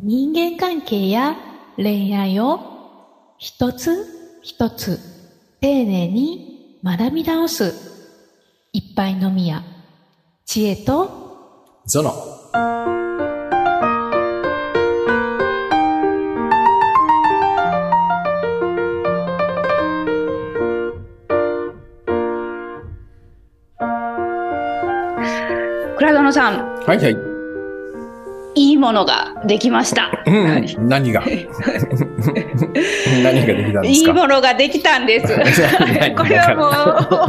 人間関係や恋愛を一つ一つ丁寧に学び直す一杯のみや知恵とゾノ。倉園さん、はいはい。いいものができました。うん、何が？何ができたんでいいすかものができたんです。何 これはも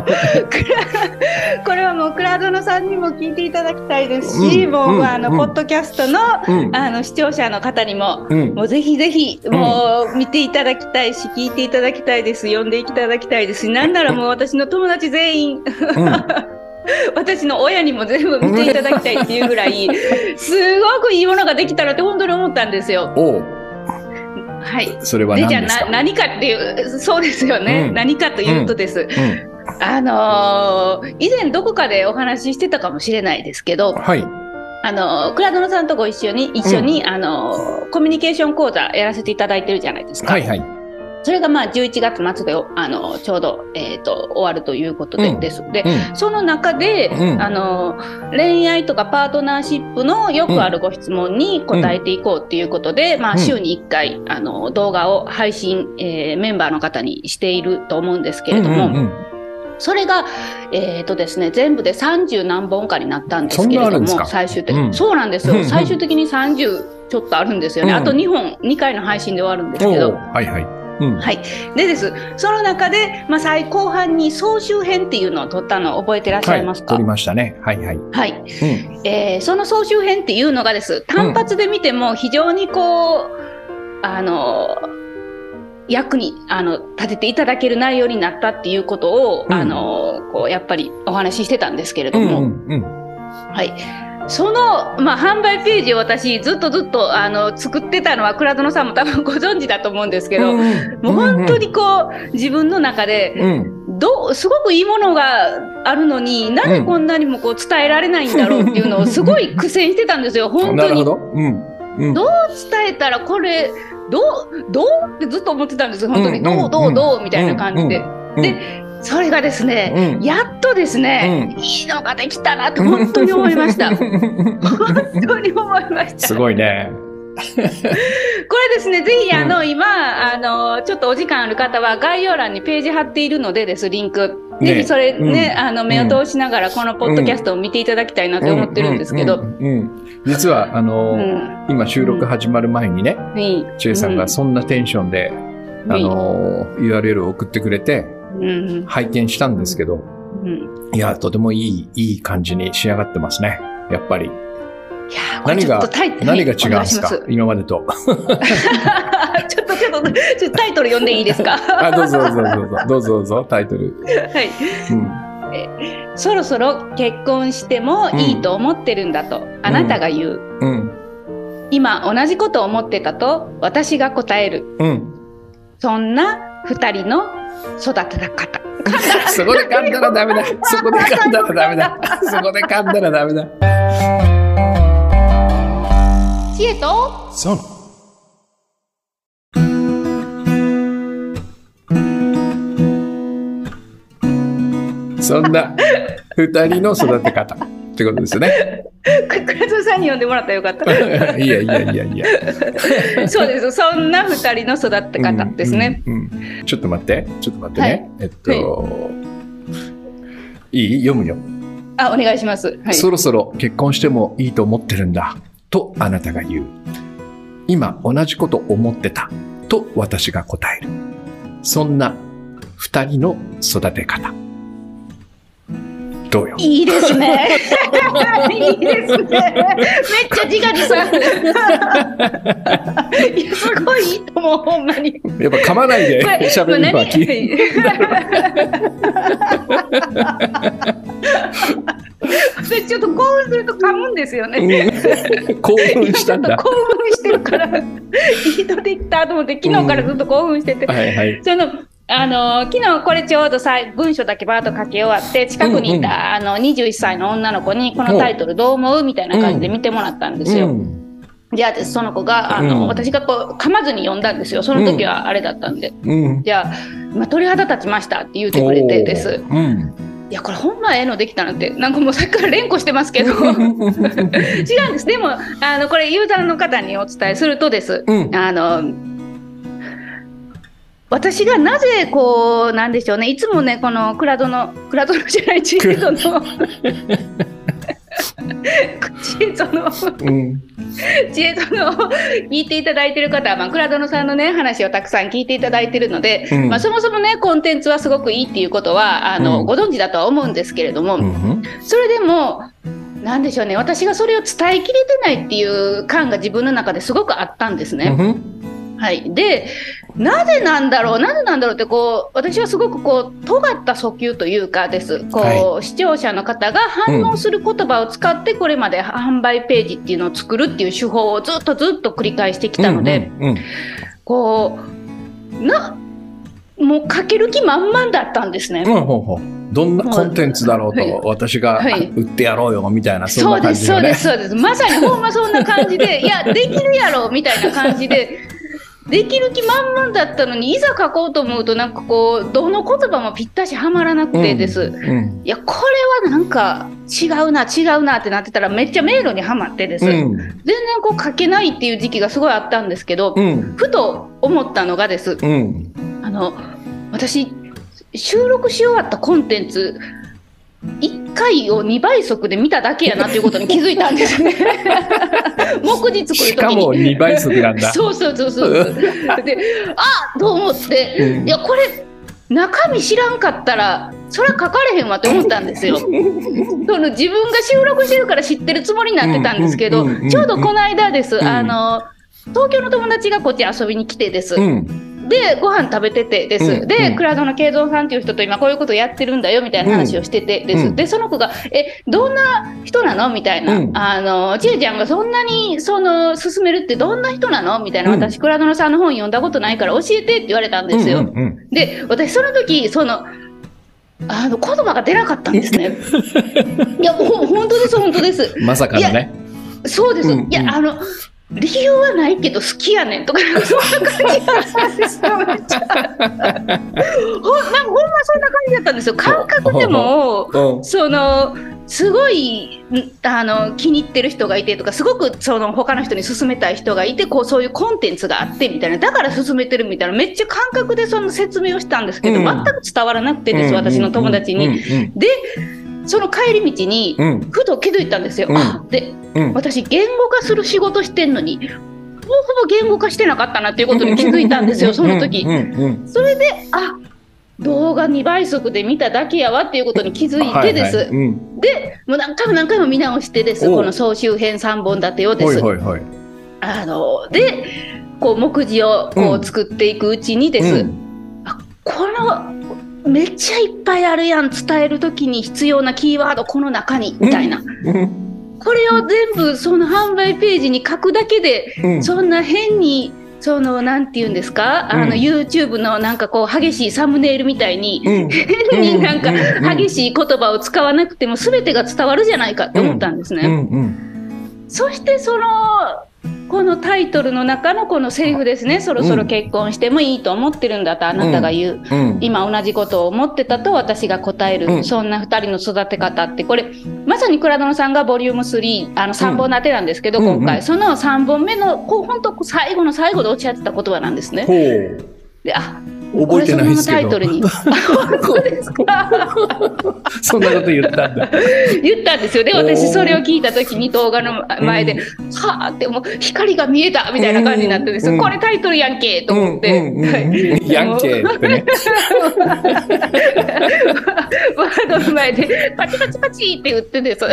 う、ク ラこれはもう倉園さんにも聞いていただきたいですし、うんもう、うんあの、うん。ポッドキャストの、うん。あの視聴者の方にも、うん。もうぜひぜひ、もう見ていただきたいし、聞いていただきたいです。読んでいただきたいですし、なんならもう私の友達全員、私の親にも全部見ていただきたいっていうぐらい、すごくいいものができたなって本当に思ったんですよ。はい。それは何ですか？な何かっていう、そうですよね。うん何かというとです。うんあのー以前どこかでお話ししてたかもしれないですけど、はい。あのー倉園さんとご一緒に、一緒に、あのーコミュニケーション講座やらせていただいてるじゃないですか。はいはい。それがまあ11月末で、あのーちょうど、えっ、と、終わるということで、うん。です。で、うん。その中で、うん。あの恋愛とかパートナーシップのよくあるご質問に答えていこうっていうことで、まあ、うん週に1回あの動画を配信、えーメンバーの方にしていると思うんですけれども、うんうんうん。それが、えーとですね、全部で30何本かになったんですけれども最終的に、うん。そうなんですよ、うんうん最終的に30ちょっとあるんですよね、うん。あと2本2回の配信で終わるんですけど。はいはい。うん。はい。でです。その中で、まあ、最後半に総集編っていうのを撮ったのを覚えてらっしゃいますか？撮りましたね。はいはい。はい。うん。えーその総集編っていうのがです。単発で見ても非常にこう、あの、役に、あの、立てていただける内容になったっていうことを、うんあの、こう、やっぱりお話ししてたんですけれどうんも、うんうん。はい。その、まあ、販売ページを私、ずっとずっと、あの、作ってたのは、倉園さんも多分ご存知だと思うんですけど、もう本当にこう、自分の中で、うん。どうすごくいいものがあるのになぜこんなにもこう伝えられないんだろうっていうのを すごい苦戦してたんですよ本当に。ど。うん。うん。どう伝えたらこれどうどうってずっと思ってたんですよ本当に、うん。どうどうどうみたいな感じで、うん。でそれがですね、うんやっとですね、いいのができたなって本当に思いました 本当に思いましたすごいね。これですね、ぜひ、あの、今、あの、ちょっとお時間ある方は、概要欄にページ貼っているのでです、リンク。ねぜひ、それね、うんあの、目を通しながら、このポッドキャストを見ていただきたいなって思ってるんですけど。うんうんうんうん実は、あの。今収録始まる前にね。ちえさんがそんなテンションで、あのー URL を送ってくれて、うん。拝見したんですけど、うん。いや、とてもいい、いい感じに仕上がってますね。やっぱり。いや何が何が違うんはいですか今までと。ちょっと、ちょっと、ちょっとタイトル読んでいいですか？あ、どうぞどうぞどうぞ、どうぞどうぞ、タイトル。はい。うん。そろそろ結婚してもいいと思ってるんだと、あなたが言う。うん。今、同じことを思ってたと、私が答える。うん。そんな二人の育て方。そこで噛んだらダメだ。そこで噛んだらダメだ。そこで噛んだらダメだ。知恵と？そう。そんな二人の育て方ってことですね。倉田さんに呼んでもらったらよかった。いやいやいやいや。そうです。そんな二人の育て方ですね。うん。うんうんちょっと待って、ちょっと待ってね。はいえっと、いい読むよ、あ、お願いします。はい。そろそろ結婚してもいいと思ってるんだ。とあなたが言う。今同じこと思ってた。と私が答える。そんな二人の育て方。どうよ。いいですね。いいですね。めっちゃ自画自賛。いや、すごいいいと思う、ほんまに。やっぱ噛まないで喋るのは何？き私 ちょっと興奮すると噛むんですよね。うん興奮したんだ。興奮してるから、いいのできたと思って、昨日からずっと興奮してて。はいはい。そのあの昨日これちょうどさ文章だけバーッと書き終わって近くにいた、あの21歳の女の子にこのタイトルどう思う？みたいな感じで見てもらったんですよ。うん。じじゃあその子があの、うん。私がこう噛まずに読んだんですよ。その時はあれだったんで、うん。じゃあ今鳥肌立ちましたって言ってくれてです。うん。いやこれほんまええのできたなって。なんかもうさっきから連呼してますけど。違うんです。でもあのこれユーザーの方にお伝えするとです。うん。あの私がなぜこうなんでしょうね。いつもねこのクラドのクラドのじゃないチーズの。チーズの。うん。知恵その。聞いていただいてる方は、まあ、クラドノさんのね話をたくさん聞いていただいてるので、うん。まあ、そもそもねコンテンツはすごくいいっていうことはあの、うん。ご存知だとは思うんですけれども、うん。それでもなんでしょうね。私がそれを伝えきれてないっていう感が自分の中ですごくあったんですね。はい、でなぜなんだろう？なぜなんだろうってこう私はすごくこう尖った訴求というかですこう、は視聴者の方が反応する言葉を使ってこれまで販売ページっていうのを作るっていう手法をずっとずっと繰り返してきたので、うん。こうなもう書ける気満々だったんですね。うん。ほうほう。どんなコンテンツだろうはいと、私がはい売ってやろうよ、みたいな、そんそうなです、そうで。す、そうです。まさにほんまそんな感じで、いや、できるやろみたいな感じで、できる気満々だったのに、いざ書こうと思うと、なんかこう、どの言葉もぴったしはまらなくてです。うん。いや、これはなんか違うな、違うなってなってたら、めっちゃ迷路にはまってです。うん。全然こう書けないっていう時期がすごいあったんですけど、うん。ふと思ったのがです。うん。あの、私、収録し終わったコンテンツ、1回を2倍速で見ただけやなっていうことに気づいたんですね。目次作しるときに。かも2倍速なんだ。そうそうそうそう。で、あと思って、うんいや、これ、中身知らんかったら、それは書かれへんわって思ったんですよ。その自分が収録してるから知ってるつもりになってたんですけど、ちょうどこの間です、んあの、東京の友達がこっち遊びに来てです。うん。で、ご飯食べててです。うんで、うんクラウドの慶三さんっていう人と今こういうことやってるんだよみたいな話をしててです。うんで、その子が、え、どんな人なのみたいな？うんあの、ちえちゃんがそんなに、その、進めるってどんな人なのみたいな。うん私、クラウドのさんの本読んだことないから教えてって言われたんですよ。うんうんで、私、その時、その、あの、言葉が出なかったんですね。いや、ほん本当です、本当です。う んまさかのね。そうです。うんいや、あの、理由はないけど好きやねんとか、そんな感じだったんですよ、めっちゃ。ほんなんかほんまそんな感じだったんですよ。感覚でも、うん。その、すごいんあの気に入ってる人がいてとかすごくその他の人に勧めたい人がいてこうそういうコンテンツがあってみたいなだから勧めてるみたいなめっちゃ感覚でその説明をしたんですけど、うん全く伝わらなくてです、私の友達に。うんでその帰り道にふと気づいたんですよ。うん。あでうん。私言語化する仕事してんのにほぼほぼ言語化してなかったなっていうことに気づいたんですよその時。それであ動画2倍速で見ただけやわっていうことに気づいてです。はいはい。うん。でもう何回も何回も見直してです。この総集編3本立てをです。はいはいはい。あのでこう目次をこうん。う作っていくうちにです、うん。あこのめっちゃいっぱいあるやん伝える時に必要なキーワードこの中にみたいな、うん。これを全部その販売ページに書くだけでうん。そんな変にそのなんて言うんですか、あのうん。YouTube のなんかこう激しいサムネイルみたいに、うん。変になんかうん。激しい言葉を使わなくても全てが伝わるじゃないかって思ったんですね。そしてそのこのタイトルの中のこのセリフですね、そろそろ結婚してもいいと思ってるんだとあなたが言う。うん。今同じことを思ってたと私が答える、うん。そんな2人の育て方って。これまさに倉殿さんがボリューム3あの3本立てなんですけど、うん今回、うんその3本目のこう本当最後の最後でおっしゃってた言葉なんですね。であ覚えてないですけど。これそのままタイトルに。あ本当ですかそんなこと言ったんだ。言ったんですよ。で私それを聞いた時に動画の前で、うん。はあってもう。光が見えたみたいな感じになってです、うん。これタイトルやんけと思って、うんうんうん。はい。ヤンケーってね。ワ ードの前でパチパチパチって言ってです。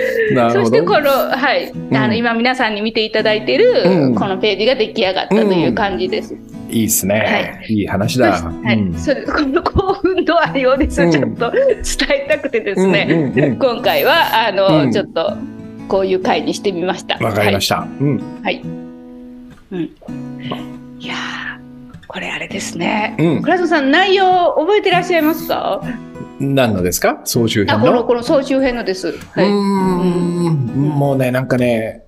そしてこの、はい、あの今皆さんに見ていただいている、うんこのページが出来上がったという感じです。いいですね。いい話だ。はいうんそれこの興奮度合いをです、うんちょっと伝えたくてですね、今回はあの、うんちょっとこういう回にしてみました。わかりました。うん。はい。うん。いやーこれあれですね。うん。倉田さん内容覚えてらっしゃいますか？何のですか？総集あこの編のこの総集編のです。はい。んもうね、なんかね、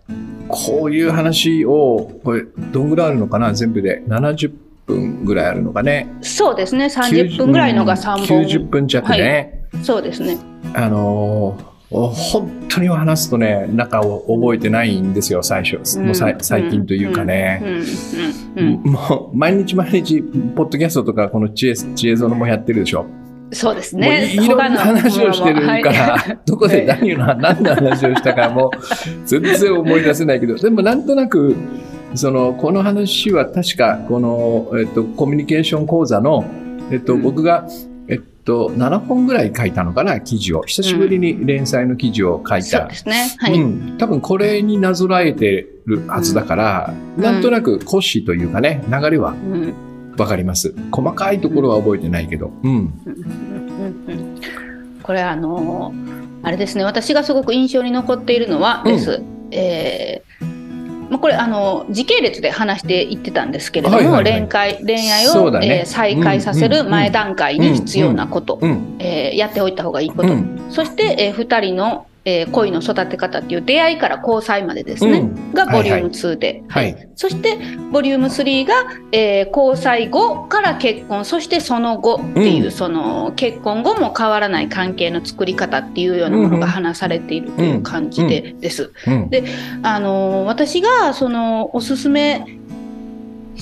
こういう話を、これ、どんぐらいあるのかな？全部で。70分ぐらいあるのかね？そうですね。30分ぐらいのが3本。90分弱ね。そうですね。あのー本当に話すとね、中を覚えてないんですよ、最初。もうさい最近というかね。うんうんうんうんもう、毎日毎日、ポッドキャストとか、この知恵、知恵ゾノもやってるでしょ。そうですね。いいろんな話をしてるから、はい どこで何の、何の話をしたかもう全然思い出せないけど、でもなんとなく、その、この話は確か、この、えっと、コミュニケーション講座の、えっと、うん僕が、えっと、7本ぐらい書いたのかな、記事を。久しぶりに連載の記事を書いたそうで。すね。はい。うん、多分これになぞらえてるはずだから、うんなんとなく骨子というかね、流れはうんわかります。細かいところは覚えてないけど。うん。うんうんうんこれあのあれですね私がすごく印象に残っているのはです、えーまあ、これあの時系列で話していってたんですけれども、はいはいはい恋愛恋愛を、ねえー再開させる前段階に必要なこと、うん。えーやっておいた方がいいこと、うん。そして、え2人の、えー恋の育て方っていう出会いから交際までですね、うん。がボリュームはい2で、はい。そしてボリューム3が、えー交際後から結婚。そしてその後っていう、うん。その結婚後も変わらない関係の作り方っていうようなものが話されているという感じで、です。うん。であのー私がそのおすすめ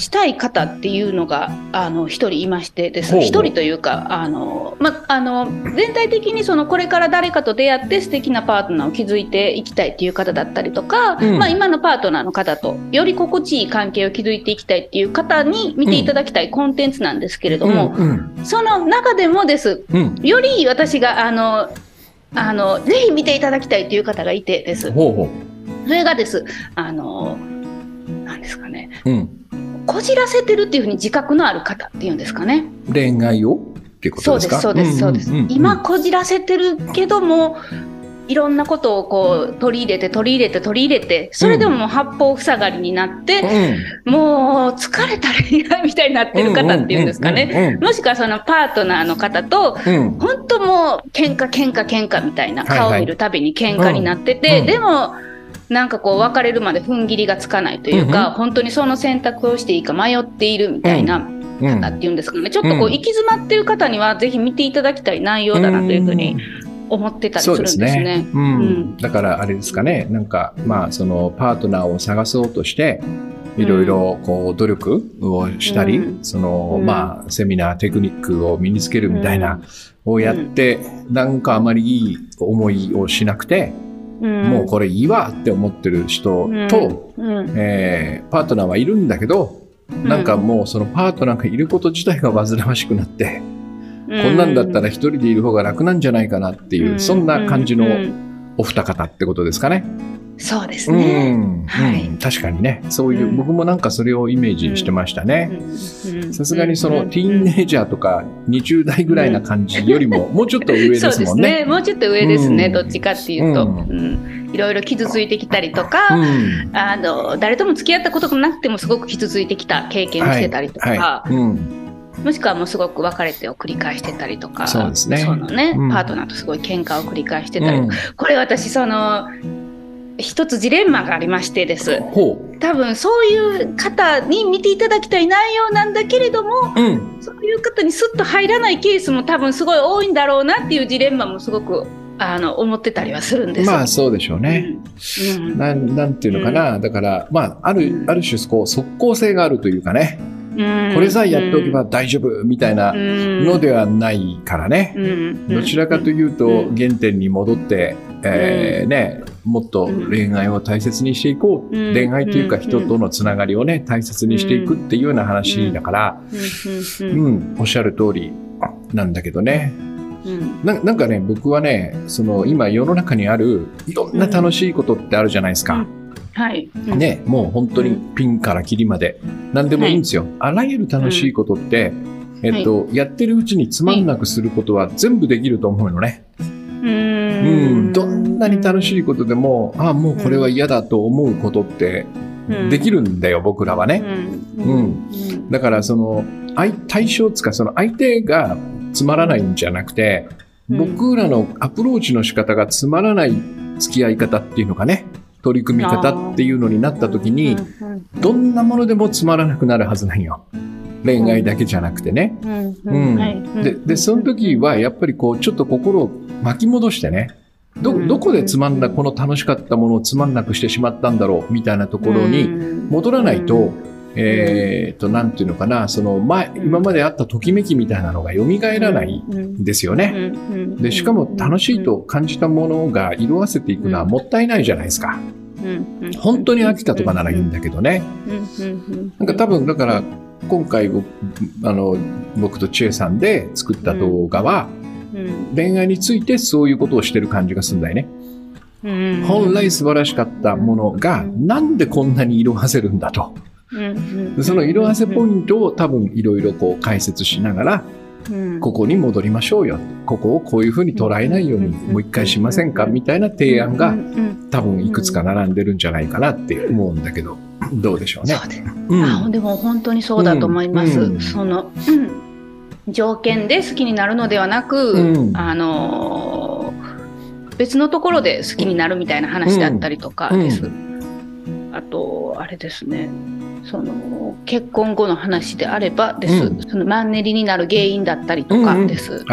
したい方っていうのがあの一人いましてですほうほう一人というかあの、ま、あの全体的にそのこれから誰かと出会って素敵なパートナーを築いていきたいっていう方だったりとか、うんまあ、今のパートナーの方とより心地いい関係を築いていきたいっていう方に見ていただきたいコンテンツなんですけれども、うん。その中でもですうん。より私があのあのぜひ見ていただきたいという方がいてです。ほうほそれがです、あの、なんですかね、う。うん。こじらせてるっていうふうに自覚のある方っていうんですかね。恋愛をっていうことですか？そうです、そうです、そうです。今、こじらせてるけども、いろんなことをこう取り入れて取り入れて取り入れて、それでももう八方塞がりになって、うん。もう疲れた恋愛みたいになってる方っていうんですかね。ね。もしくはそのパートナーの方と、うん。本当もう喧嘩喧嘩喧嘩みたいなはいはい顔を見るたびに喧嘩になってて、うんでもなんかこう別れるまで踏ん切りがつかないというか、うん本当にその選択をしていいか迷っているみたいなうん。方っていうんですかね、ちょっとこううん。行き詰まってる方にはぜひ見ていただきたい内容だなというふうに思ってたりするんですね。うん。うん。だからあれですかね、なんか、まあ、そのパートナーを探そうとして、いろいろこう努力をしたり、うん。その、うん。まあ、セミナー、テクニックを身につけるみたいな、をやって、なんかあまりいい思いをしなくて、うんもうこれいいわって思ってる人と、うん。えーパートナーはいるんだけど、なんかもうそのパートナーがいること自体が煩わしくなって、こんなんだったら一人でいる方が楽なんじゃないかなっていう、そんな感じのお二方ってことですかね。そうですうね。ん、はい。うん確かにね。そういう、うん。僕もなんかそれをイメージしてましたね。さすがにそのティーンエイジャーとか20代ぐらいな感じよりももうちょっと上ですもんね。ですね。もうちょっと上ですね。うん。どっちかっていうと、うん。うん。いろいろ傷ついてきたりとか、うん。あの誰とも付き合ったことがなくてもすごく傷ついてきた経験をしてたりとか、はい。うんもしくはもうすごく別れてを繰り返してたりとか、そうですねそのね、うんパートナーとすごい喧嘩を繰り返してたり、うんこれ私その一つジレンマがありましてです。ほ多分そういう方に見ていただきたい内容なんだけれども、う。うん。そういう方にスッと入らないケースも多分すごい多いんだろうなっていうジレンマもすごくあの思ってたりはするんです。まあそうでしょうね。うんうんなんなんていうのかな。だから、まあ、ある、ある種、こう、即効性があるというかね。うん。これさえやっておけば大丈夫みたいなのではないからね。どちらかというとうん。原点に戻って、えーね、もっと恋愛を大切にしていこう、うん。恋愛というかうん人とのつながりをね大切にしていくっていうような話だから、ううん。ん。おっしゃる通りなんだけどね。うん。ななんかね僕はねその今世の中にあるいろんな楽しいことってあるじゃないですか。はい。うん。ね、もう本当にピンからキリまで。何でもいいんですよ。あらゆる楽しいことって、えっと、やってるうちにつまんなくすることは全部できると思うのね。ううん。ん、どんなに楽しいことでも、ああ、もうこれは嫌だと思うことってできるんだよ、僕らはね。うん。うん。だから、その、相対象つか、その相手がつまらないんじゃなくて、うん。僕らのアプローチの仕方がつまらない付き合い方っていうのがね、取り組み方っていうのになった時に、どんなものでもつまらなくなるはずなんよ。恋愛だけじゃなくてね。うん。で、で、その時はやっぱりこう、ちょっと心を巻き戻してね、ど、どこでつまんだ、この楽しかったものをつまんなくしてしまったんだろう、みたいなところに戻らないと、えっと、なんていうのかな、その前、今まであったときめきみたいなのが蘇らないんですよね。で、しかも楽しいと感じたものが色あせていくのはもったいないじゃないですか。本当に飽きたとかならいいんだけどね。なんか多分、だから、今回僕、あの、僕と千恵さんで作った動画は、恋愛についてそういうことをしてる感じがするんだよね。本来素晴らしかったものが、なんでこんなに色あせるんだと。その色あせポイントを多分いろいろこう解説しながら、ここに戻りましょうよ。ここをこういうふうに捉えないようにもう一回しませんか？みたいな提案が多分いくつか並んでるんじゃないかなって思うんだけど、どうでしょうね？そうで,、うん、あでも本当にそうだと思います。うん、その、うん、条件で好きになるのではなく、うん、あの別のところで好きになるみたいな話だったりとかです。あと、あれですね。その結婚後の話であればです、うん、そのマンネリになる原因だったりとかです、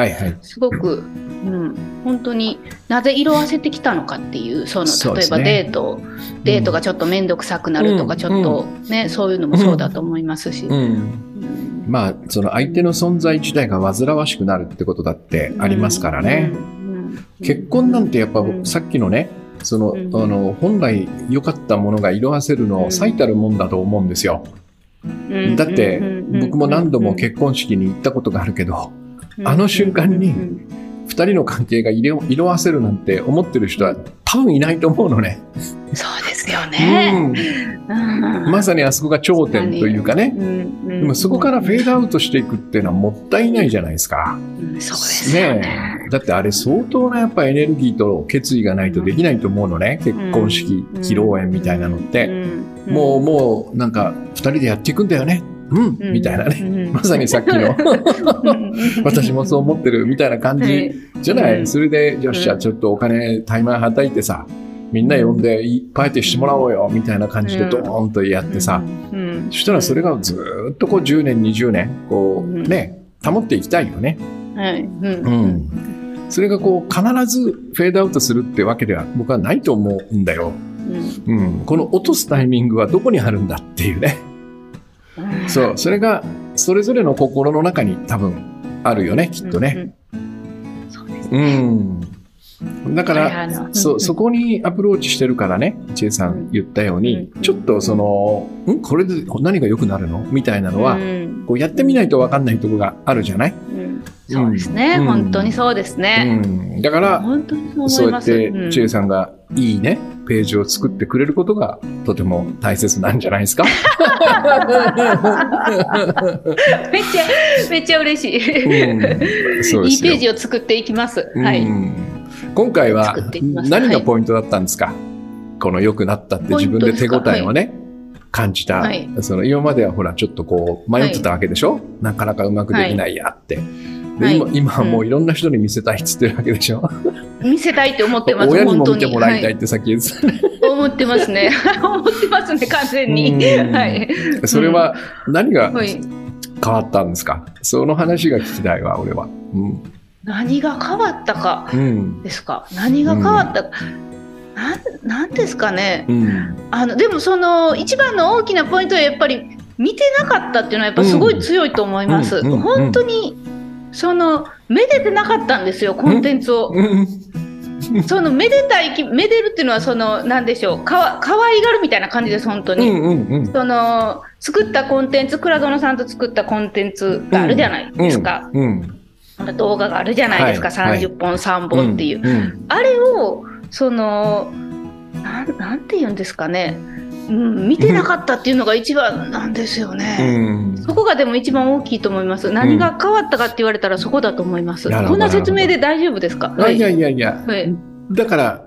すごく、うん、本当になぜ色あせてきたのかっていうその例えばデート、ね、デートがちょっと面倒くさくなるとか、ちょっとね、うん、そういうのもそうだと思いますし。まあ、その相手の存在自体が煩わしくなるってことだってありますからね。結婚なんてやっぱさっきのね、その、うん、あの、本来良かったものが色あせるの最たるもんだと思うんですよ。だって、僕も何度も結婚式に行ったことがあるけど、あの瞬間に、二人の関係が色色あせるなんて思ってる人は多分いないと思うのね。そうですよね。うん、まさにあそこが頂点というかね。でもそこからフェードアウトしていくっていうのはもったいないじゃないですか。そうですね。ねだってあれ相当なやっぱエネルギーと決意がないとできないと思うのね。結婚式、披露宴みたいなのって。もう、もうなんか二人でやっていくんだよね。うん、みたいなね。まさにさっきの。私もそう思ってるみたいな感じ。じゃない、それで、よっしゃ、ちょっとお金、タイマーはたいてさ、みんな呼んでパーティーしてもらおうよみたいな感じでドーンとやってさ、そしたらそれがずっとこう10年20年こうね保っていきたいよね。はい。うん。うんそれがこう必ずフェードアウトするってわけでは僕はないと思うんだよ。うん、この落とすタイミングはどこにあるんだっていうね。そう、それがそれぞれの心の中に多分あるよね、きっとね。そうですね。うん。だから、そ、そこにアプローチしてるからね、チェさん言ったように、ちょっとその、んこれで何が良くなるの？みたいなのは、こうやってみないと分かんないところがあるじゃない、そうですね、本当にそうですね。だから、そうやって、チェさんがいいね、ページを作ってくれることがとても大切なんじゃないですか？めっちゃ、めっちゃ嬉しい。いいページを作っていきます。はい。今回は何がポイントだったんですか、はい、この良くなったって自分で手応えをね、はい、感じた、はい、その今まではほらちょっとこう迷ってたわけでしょ、なかなかうまくできないやって。で今今はもういろんな人に見せたいっつってるわけでしょ、うん、見せたいって思ってます親にも見てもらいたいってさっき言ってた、ね、思ってますね。思ってますね完全に、はい、それは何が変わったんですか、その話が聞きたいわ俺は、うん。何が変わったかですか、うん、何が変わったか、うん、なんですかね、うん、あのでもその一番の大きなポイントはやっぱり見てなかったっていうのはやっぱすごい強いと思います。本当にそのめでてなかったんですよコンテンツを。そのめでたいめでるっていうのはその何でしょうかわ可愛がるみたいな感じです本当に、その作ったコンテンツ倉園さんと作ったコンテンツがあるじゃないですか、うんうん。動画があるじゃないですか、はい、30本、3本っていう、うんうん、あれをそのなんなんて言うんですかね、うん、見てなかったっていうのが一番なんですよね、うん、そこがでも一番大きいと思います。何が変わったかって言われたらそこだと思います、こんな説明で大丈夫ですか、はい、いやいやいや、はい、だから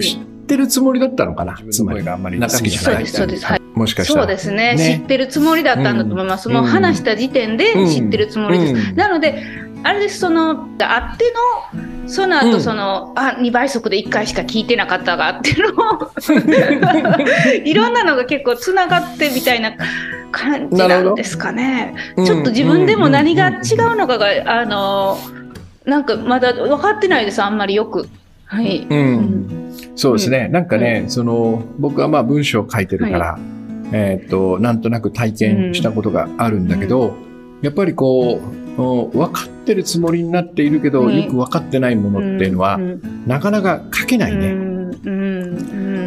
知ってるつもりだったのかな、つまり。があんまり中身じゃない。そうですはい。もしかしたら。そうですね、ね、知ってるつもりだったんだと思います。うん、もう話した時点で知ってるつもりです。うん、なので、あれです、その、あっての、その後、その、あ、2倍速で1回しか聞いてなかったがっていうのを、いろんなのが結構つながってみたいな感じなんですかね。ちょっと自分でも何が違うのかが、あの、なんかまだ分かってないです、あんまりよく。はい。うん。そうですね。なんかね、その、僕はまあ文章を書いてるから、えっと、なんとなく体験したことがあるんだけど、やっぱりこう、分かってるつもりになっているけど、よく分かってないものっていうのは、なかなか書けないね。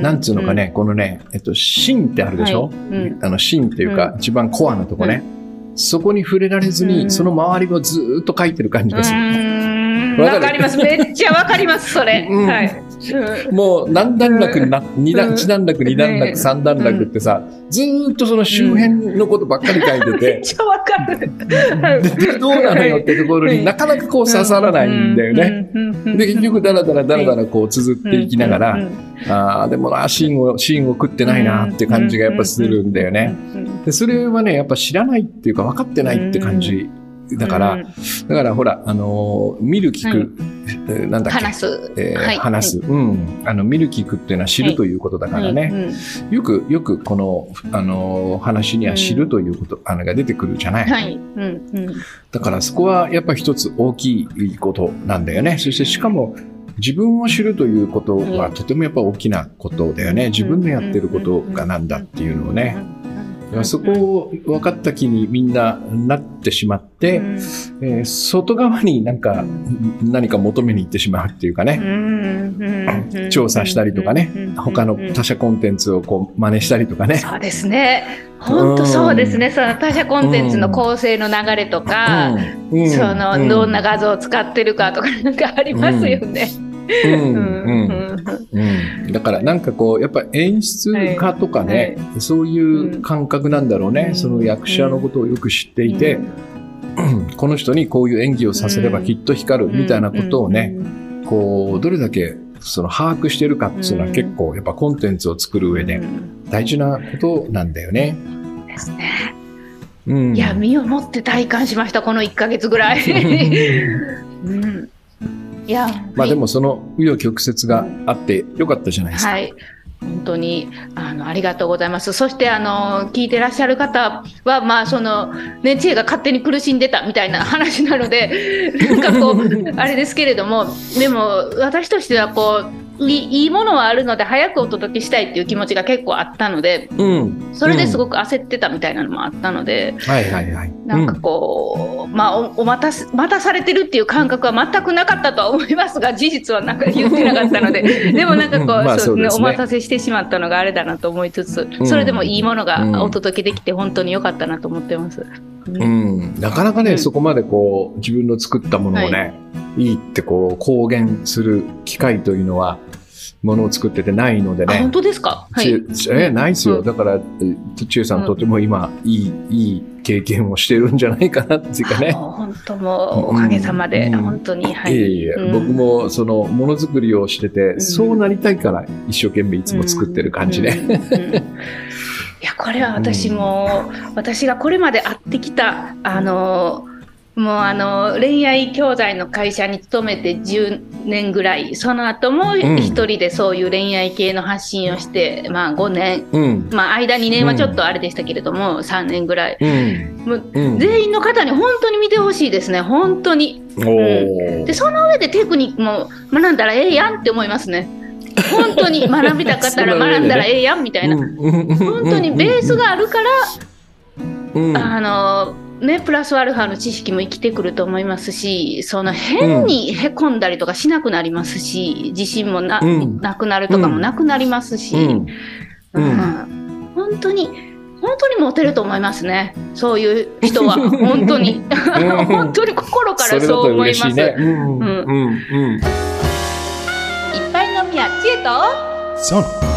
なんつうのかね、このね、えっと、芯ってあるでしょ、あの、芯っていうか、一番コアのとこね。そこに触れられずに、その周りをずっと書いてる感じがする。わかります。めっちゃわかります、それ。はい。もう何段落な、二段、一段落、二段落、三段落ってさ、ずっとその周辺のことばっかり書いてて。めっちゃわかる。で、どうなのよってところになかなかこう刺さらないんだよね。で、結局だらだらだらだらこう綴っていきながら、ああ、でもな、芯を、芯を食ってないなって感じがやっぱするんだよね。で、それはね、やっぱ知らないっていうか分かってないって感じだから、うん、だからほら、あの、見る聞く、はい、なんだっけ？話す。えーはい、話す、うん。あの、見る聞くっていうのは知るということだからね。はい、よく、よくこの、あの、話には知るということ、あの、が出てくるじゃない？はい。うんうん、だからそこはやっぱ一つ大きいことなんだよね。そしてしかも、自分を知るということはとてもやっぱ大きなことだよね。自分のやってることがなんだっていうのをね。そこを分かった気にみんななってしまって、うん、えー、外側になんか何か求めに行ってしまうっていうかね、うん、調査したりとかね、他の他社コンテンツをこう真似したりとかね。そうですね。本当そうですね、その他社コンテンツの構成の流れとか、そのどんな画像を使ってるかとかなんかありますよね。だからなんかこうやっぱ演出家とかね、はい。はい、そういう感覚なんだろうね、うん、その役者のことをよく知っていて、うん、この人にこういう演技をさせればきっと光るみたいなことをね、こうどれだけその把握してるかっていうのは結構やっぱコンテンツを作る上で大事なことなんだよね。ですね。うん、いや身をもって体感しましたこの1か月ぐらい。うんいや、まあでもその紆余曲折があってよかったじゃないですか。はい。本当にあのありがとうございます。そしてあの聞いてらっしゃる方は、まあそのね、知恵が勝手に苦しんでたみたいな 話なので、なんかこう あれですけれども、でも私としてはこういいものはあるので早くお届けしたいっていう気持ちが結構あったので、うん、それですごく焦ってたみたいなのもあったので、うん、はいはいはい、なんかこう、まあおお待たす待たされてるっていう感覚は全くなかったとは思いますが事実はなんか言ってなかったので でもなんかこうまあそうね、お待たせしてしまったのがあれだなと思いつつ、それでもいいものがお届けできて本当に良かったなと思ってます。うん、なかなかね、そこまでこう自分の作ったものをね、はい、いいってこう公言する機会というのはものを作っててないのでね。本当ですか？はい。え、ないですよ。だから、ちゅうさんとても今、いい、いい経験をしてるんじゃないかなっていうかね。本当もう、おかげさまで、本当に。はい。いえいえ、僕も、その、ものづくりをしてて、そうなりたいから、一生懸命いつも作ってる感じで。いや、これは私も、私がこれまで会ってきた、あの、もうあの恋愛教材の会社に勤めて10年ぐらい。その後も一人でそういう恋愛系の発信をして、うん、まあ5年、うん、まあ間2年はちょっとあれでしたけれども、うん、3年ぐらい、もう全員の方に本当に見てほしいですね。本当に、でその上でテクニックも学んだらええやんって思いますね。本当に学びたかったら 学んだらええやんみたいな。本当にベースがあるから、あのね、プラスアルファの知識も生きてくると思いますしその変にへこんだりとかしなくなりますし、うん、自信もなうん、なくなるとかもなくなりますし、うん。本当に本当にモテると思いますね。そういう人は。本当に。本当に心からそう思います。ね、うん。うん。うん、いっぱいのみや知恵と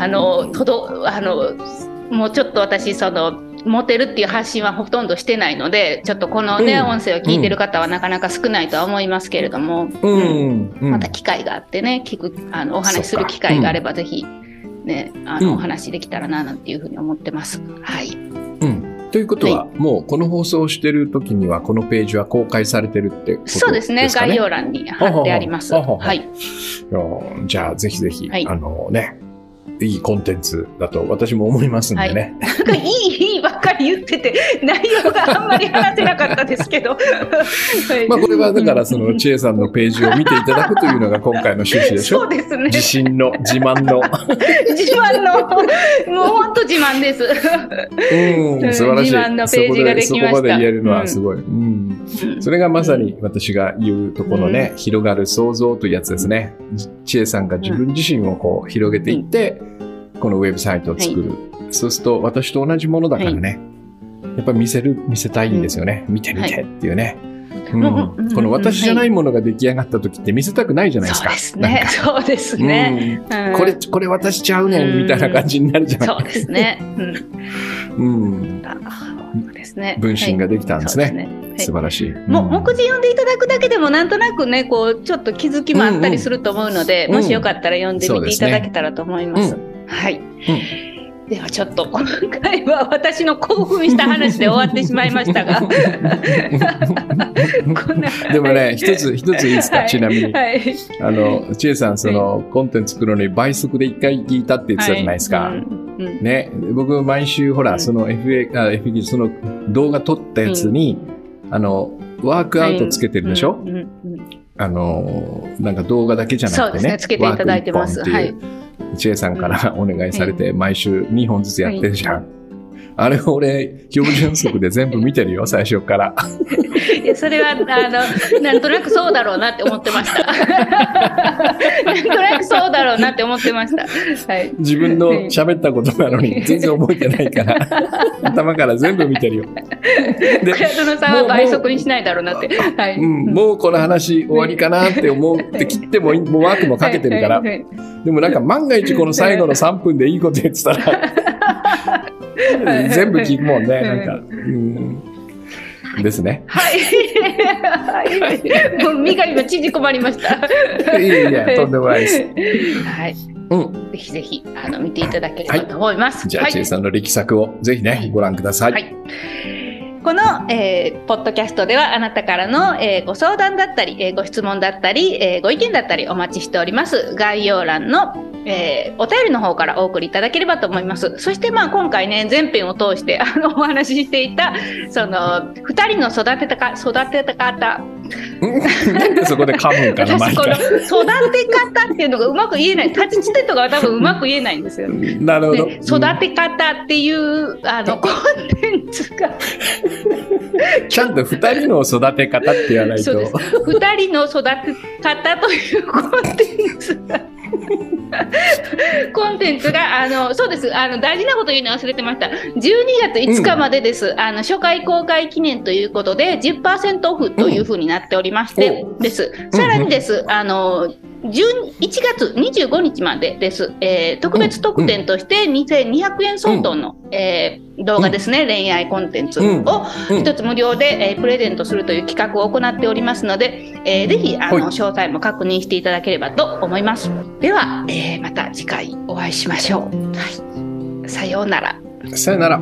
あ、あのとどあのもうちょっと私そのモテるっていう発信はほとんどしてないのでちょっとこのね、うん、音声を聞いてる方はなかなか少ないとは思いますけれども、うん、うん、また機会があってね聞くあのお話しする機会があればぜひ。ね、あの、お話できたらな、なんていうふうに思ってます。はい。うん。ということは、もうこの放送をしてる時には、このページは公開されてるってことですかね？そうですね。概要欄に貼ってあります。はい。じゃあ、ぜひぜひ、はいあのね、いいコンテンツだと私も思いますんでね。なんかいい、いいばっかり言ってて、内容があんまり話せなかったですけど。は いまあこれはだからその千恵さんのページを見ていただくというのが今回の趣旨でしょ？そうですね。自信の、自慢の。自慢の、もう本当自慢です。うん、素晴らしい。自慢のページができましたそこでそこまで言えるのはすごい。うん。それがまさに私が言うとこのね、広がる想像というやつですね。千恵さんが自分自身をこう広げていって、このウェブサイトを作る。そうすると私と同じものだからね、やっぱり見せる、見せたいんですよね。見て見てっていうね。うんうんこの私じゃないものが出来上がった時って見せたくないじゃないですか。そうですね。そうですね。うんこれ、これ私ちゃうねんみたいな感じになるじゃないですね。うん。うん。あそうですね。分身ができたんですね。す素晴らしい。もうん。目次読んでいただくだけでもなんとなくねこうちょっと気づきもあったりすると思うので、うん。うんもしよかったら読んでみていただけたらと思います。うはい、ではちょっと今回は私の興奮した話で終わってしまいましたが。でもね、一つ、一ついいですか、はい。ちなみに。はい。あの、千恵さん、その、コンテンツ作るのに倍速で一回聞いたって言ってたじゃないですか。はいうんうん。ね、僕、毎週、ほら、うん。その FA、あ、FA、その動画撮ったやつに、あの、ワークアウトつけてるでしょ、うんうんうん。あの、なんか動画だけじゃなくてね。ね。つけていただいてます。ワーク一本っていう。千恵さんからお願いされて、毎週2本ずつやってるじゃん。あれ俺、標準速で全部見てるよ、最初から。いやそれはあのなんとなくそうだろうなって思ってました。なんとなくそうだろうなって思ってました。はい。自分の喋ったことなのに 全然覚えてないから、頭から全部見てるよ。で、倉園さんは倍速にしないだろうなって。はい。うん、もうこの話終わりかなって思って切ってもいい、もうワークもかけてるからでもなんか万が一この最後の3分でいいこと言ってたら、全部聞くもんね、なんか。うんですね。はい。もう身が今縮こまりました。いやいや、とんでもないです。はい。うん。ぜひぜひ、あの、見ていただければと思います。じゃあ、はい千恵さんの力作をぜひね、ご覧ください。はいこの、えーポッドキャストではあなたからの、えーご相談だったり、えーご質問だったり、えーご意見だったりお待ちしております。概要欄の、えーお便りの方からお送りいただければと思います。そしてまあ今回ね、前編を通してあのお話ししていた、その、二人の育てたか、育てた方、うんなんでそこで噛むんかな。育て方っていうのがうまく言えない。立ちつてとかは多分うまく言えないんですよ。なるほど。で育て方っていうあのコンテンツがうんちゃんと二人の育て方って言わないと。そうです。2人の育て方というコンテンツがコンテンツがあのそうです。あの大事なこと言うの忘れてました。12月5日までです、あの初回公開記念ということで10%オフというふうになっておりまして、です。さらにです、あの11月25日までです、えー特別特典として2200円相当の、えー動画ですね、恋愛コンテンツをうん。一つ無料で、えープレゼントするという企画を行っておりますので、えーぜひあの、はい。詳細も確認していただければと思います。では、えーまた次回お会いしましょう。はい、さようなら。さよなら。